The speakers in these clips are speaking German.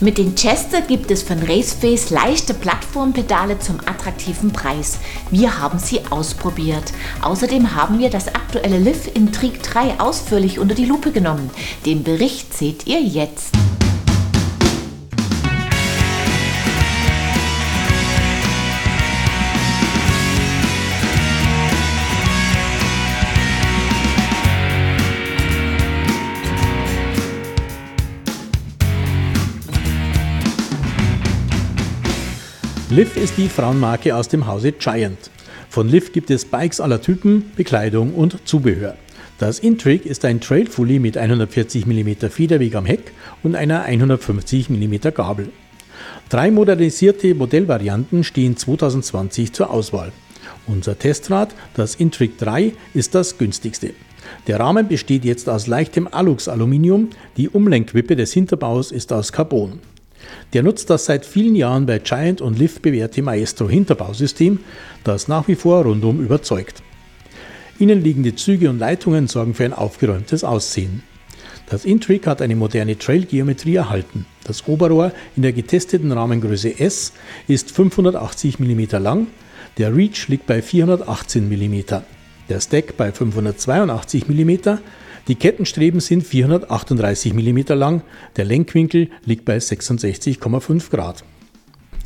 Mit den Chester gibt es von Raceface leichte Plattformpedale zum attraktiven Preis. Wir haben sie ausprobiert. Außerdem haben wir das aktuelle Liv Intrigue 3 ausführlich unter die Lupe genommen. Den Bericht seht ihr jetzt. Liv ist die Frauenmarke aus dem Hause Giant. Von Liv gibt es Bikes aller Typen, Bekleidung und Zubehör. Das Intrigue ist ein Trail-Fully mit 140 mm Federweg am Heck und einer 150 mm Gabel. Drei modernisierte Modellvarianten stehen 2020 zur Auswahl. Unser Testrad, das Intrigue 3, ist das günstigste. Der Rahmen besteht jetzt aus leichtem Alux-Aluminium, die Umlenkwippe des Hinterbaus ist aus Carbon. Der nutzt das seit vielen Jahren bei Giant und Lift bewährte Maestro Hinterbausystem, das nach wie vor rundum überzeugt. Innenliegende Züge und Leitungen sorgen für ein aufgeräumtes Aussehen. Das Intrigue hat eine moderne Trail-Geometrie erhalten. Das Oberrohr in der getesteten Rahmengröße S ist 580 mm lang, der Reach liegt bei 418 mm, der Stack bei 582 mm die Kettenstreben sind 438 mm lang, der Lenkwinkel liegt bei 66,5 Grad.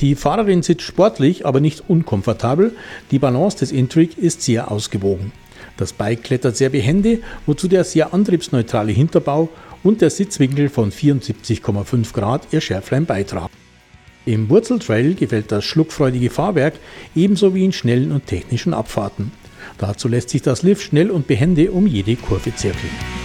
Die Fahrerin sitzt sportlich, aber nicht unkomfortabel. Die Balance des Intrigue ist sehr ausgewogen. Das Bike klettert sehr behende, wozu der sehr antriebsneutrale Hinterbau und der Sitzwinkel von 74,5 Grad ihr Schärflein beitragen. Im Wurzeltrail gefällt das schluckfreudige Fahrwerk ebenso wie in schnellen und technischen Abfahrten. Dazu lässt sich das Lift schnell und behende um jede Kurve zirkeln.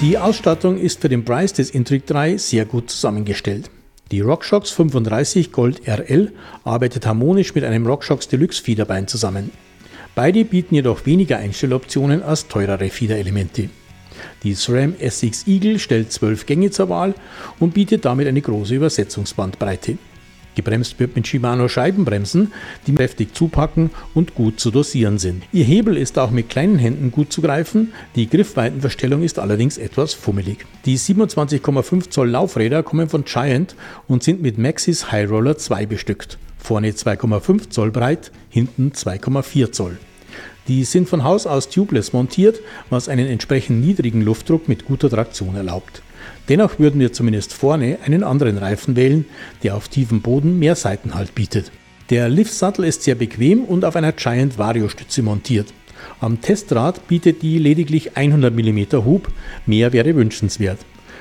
Die Ausstattung ist für den Preis des Intrigue 3 sehr gut zusammengestellt. Die RockShox 35 Gold RL arbeitet harmonisch mit einem RockShox Deluxe Fiederbein zusammen. Beide bieten jedoch weniger Einstelloptionen als teurere Fiederelemente. Die SRAM SX Eagle stellt 12 Gänge zur Wahl und bietet damit eine große Übersetzungsbandbreite. Gebremst wird mit Shimano Scheibenbremsen, die kräftig zupacken und gut zu dosieren sind. Ihr Hebel ist auch mit kleinen Händen gut zu greifen, die Griffweitenverstellung ist allerdings etwas fummelig. Die 27,5 Zoll Laufräder kommen von Giant und sind mit Maxis High Roller 2 bestückt. Vorne 2,5 Zoll breit, hinten 2,4 Zoll. Die sind von Haus aus tubeless montiert, was einen entsprechend niedrigen Luftdruck mit guter Traktion erlaubt. Dennoch würden wir zumindest vorne einen anderen Reifen wählen, der auf tiefem Boden mehr Seitenhalt bietet. Der Liftsattel ist sehr bequem und auf einer Giant Vario-Stütze montiert. Am Testrad bietet die lediglich 100 mm Hub, mehr wäre wünschenswert.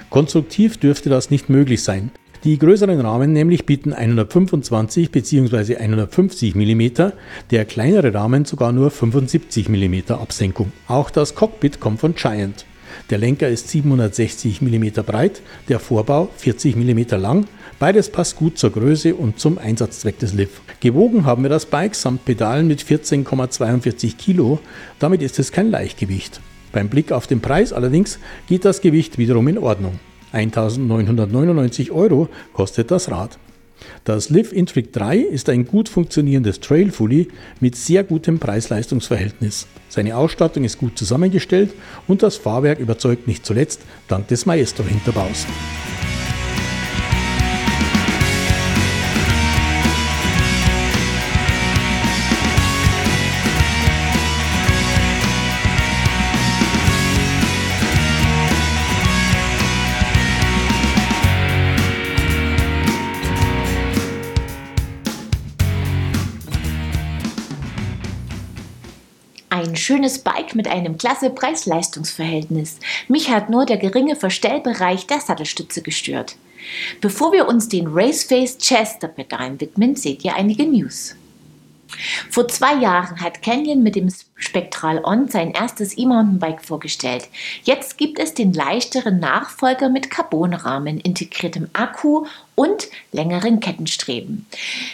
Konstruktiv dürfte das nicht möglich sein. Die größeren Rahmen nämlich bieten 125 bzw. 150 mm, der kleinere Rahmen sogar nur 75 mm Absenkung. Auch das Cockpit kommt von Giant. Der Lenker ist 760 mm breit, der Vorbau 40 mm lang. Beides passt gut zur Größe und zum Einsatzzweck des Liv. Gewogen haben wir das Bike samt Pedalen mit 14,42 Kilo. Damit ist es kein Leichtgewicht. Beim Blick auf den Preis allerdings geht das Gewicht wiederum in Ordnung. 1999 Euro kostet das Rad. Das Liv Intrigue 3 ist ein gut funktionierendes Trail Fully mit sehr gutem Preis-Leistungs-Verhältnis. Seine Ausstattung ist gut zusammengestellt und das Fahrwerk überzeugt nicht zuletzt dank des Maestro-Hinterbaus. Ein schönes Bike mit einem klasse Preis-Leistungs-Verhältnis. Mich hat nur der geringe Verstellbereich der Sattelstütze gestört. Bevor wir uns den Raceface Chester Pedalen widmen, seht ihr einige News. Vor zwei Jahren hat Canyon mit dem Spectral On sein erstes E-Mountainbike vorgestellt. Jetzt gibt es den leichteren Nachfolger mit Carbonrahmen, integriertem Akku und längeren Kettenstreben.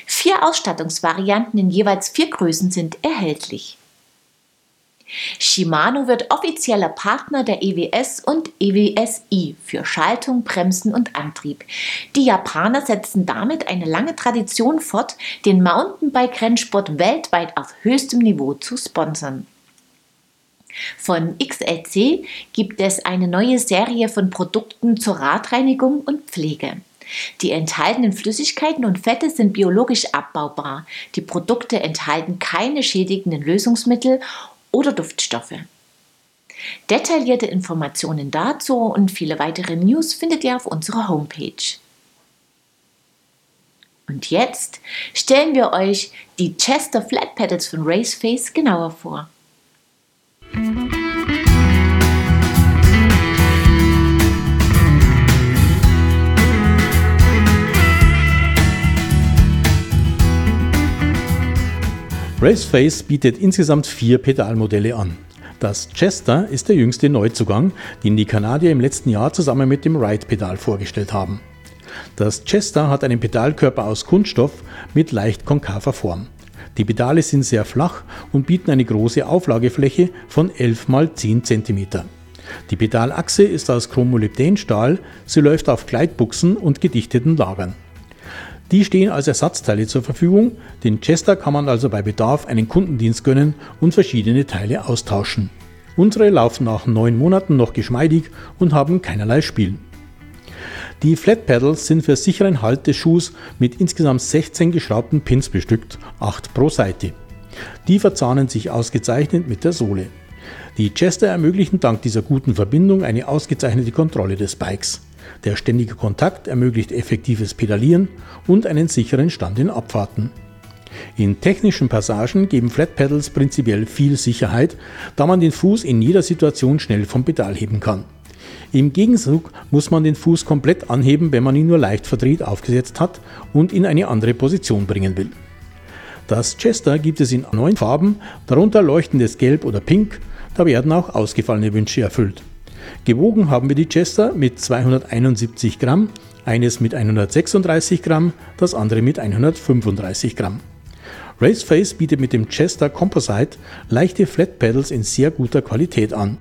Vier Ausstattungsvarianten in jeweils vier Größen sind erhältlich. Shimano wird offizieller Partner der EWS und EWSI für Schaltung, Bremsen und Antrieb. Die Japaner setzen damit eine lange Tradition fort, den Mountainbike-Rennsport weltweit auf höchstem Niveau zu sponsern. Von XLC gibt es eine neue Serie von Produkten zur Radreinigung und Pflege. Die enthaltenen Flüssigkeiten und Fette sind biologisch abbaubar. Die Produkte enthalten keine schädigenden Lösungsmittel oder Duftstoffe. Detaillierte Informationen dazu und viele weitere News findet ihr auf unserer Homepage. Und jetzt stellen wir euch die Chester Flat Pedals von Raceface genauer vor. Raceface bietet insgesamt vier Pedalmodelle an. Das Chester ist der jüngste Neuzugang, den die Kanadier im letzten Jahr zusammen mit dem Ride-Pedal vorgestellt haben. Das Chester hat einen Pedalkörper aus Kunststoff mit leicht konkaver Form. Die Pedale sind sehr flach und bieten eine große Auflagefläche von 11 x 10 cm. Die Pedalachse ist aus Chromolybdänstahl, sie läuft auf Gleitbuchsen und gedichteten Lagern. Die stehen als Ersatzteile zur Verfügung. Den Chester kann man also bei Bedarf einen Kundendienst gönnen und verschiedene Teile austauschen. Unsere laufen nach neun Monaten noch geschmeidig und haben keinerlei Spiel. Die Flat Pedals sind für sicheren Halt des Schuhs mit insgesamt 16 geschraubten Pins bestückt, 8 pro Seite. Die verzahnen sich ausgezeichnet mit der Sohle. Die Chester ermöglichen dank dieser guten Verbindung eine ausgezeichnete Kontrolle des Bikes. Der ständige Kontakt ermöglicht effektives Pedalieren und einen sicheren Stand in Abfahrten. In technischen Passagen geben Flat Pedals prinzipiell viel Sicherheit, da man den Fuß in jeder Situation schnell vom Pedal heben kann. Im Gegenzug muss man den Fuß komplett anheben, wenn man ihn nur leicht verdreht aufgesetzt hat und in eine andere Position bringen will. Das Chester gibt es in neun Farben, darunter leuchtendes Gelb oder Pink, da werden auch ausgefallene Wünsche erfüllt. Gewogen haben wir die Chester mit 271 Gramm, eines mit 136 Gramm, das andere mit 135 Gramm. Raceface bietet mit dem Chester Composite leichte Flat Pedals in sehr guter Qualität an.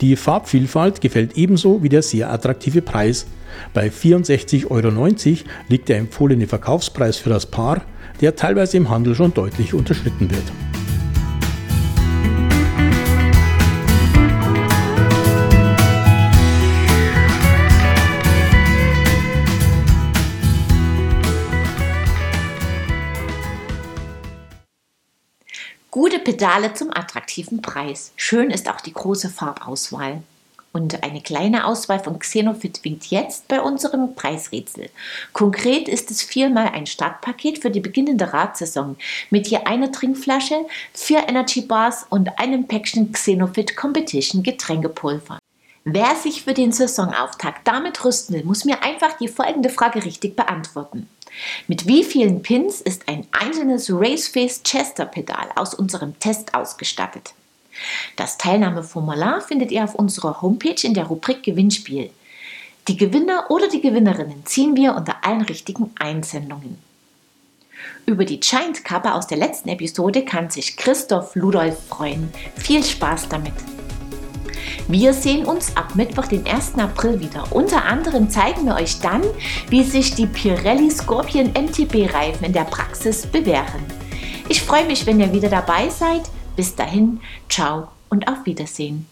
Die Farbvielfalt gefällt ebenso wie der sehr attraktive Preis. Bei 64,90 Euro liegt der empfohlene Verkaufspreis für das Paar, der teilweise im Handel schon deutlich unterschritten wird. Gute Pedale zum attraktiven Preis. Schön ist auch die große Farbauswahl. Und eine kleine Auswahl von Xenofit winkt jetzt bei unserem Preisrätsel. Konkret ist es viermal ein Startpaket für die beginnende Radsaison mit je einer Trinkflasche, vier Energy Bars und einem Päckchen Xenofit Competition Getränkepulver. Wer sich für den Saisonauftakt damit rüsten will, muss mir einfach die folgende Frage richtig beantworten. Mit wie vielen Pins ist ein einzelnes Raceface Chester Pedal aus unserem Test ausgestattet? Das Teilnahmeformular findet ihr auf unserer Homepage in der Rubrik Gewinnspiel. Die Gewinner oder die Gewinnerinnen ziehen wir unter allen richtigen Einsendungen. Über die Giant-Kappe aus der letzten Episode kann sich Christoph Ludolf freuen. Viel Spaß damit! Wir sehen uns ab Mittwoch, den 1. April wieder. Unter anderem zeigen wir euch dann, wie sich die Pirelli Scorpion MTB Reifen in der Praxis bewähren. Ich freue mich, wenn ihr wieder dabei seid. Bis dahin, ciao und auf Wiedersehen.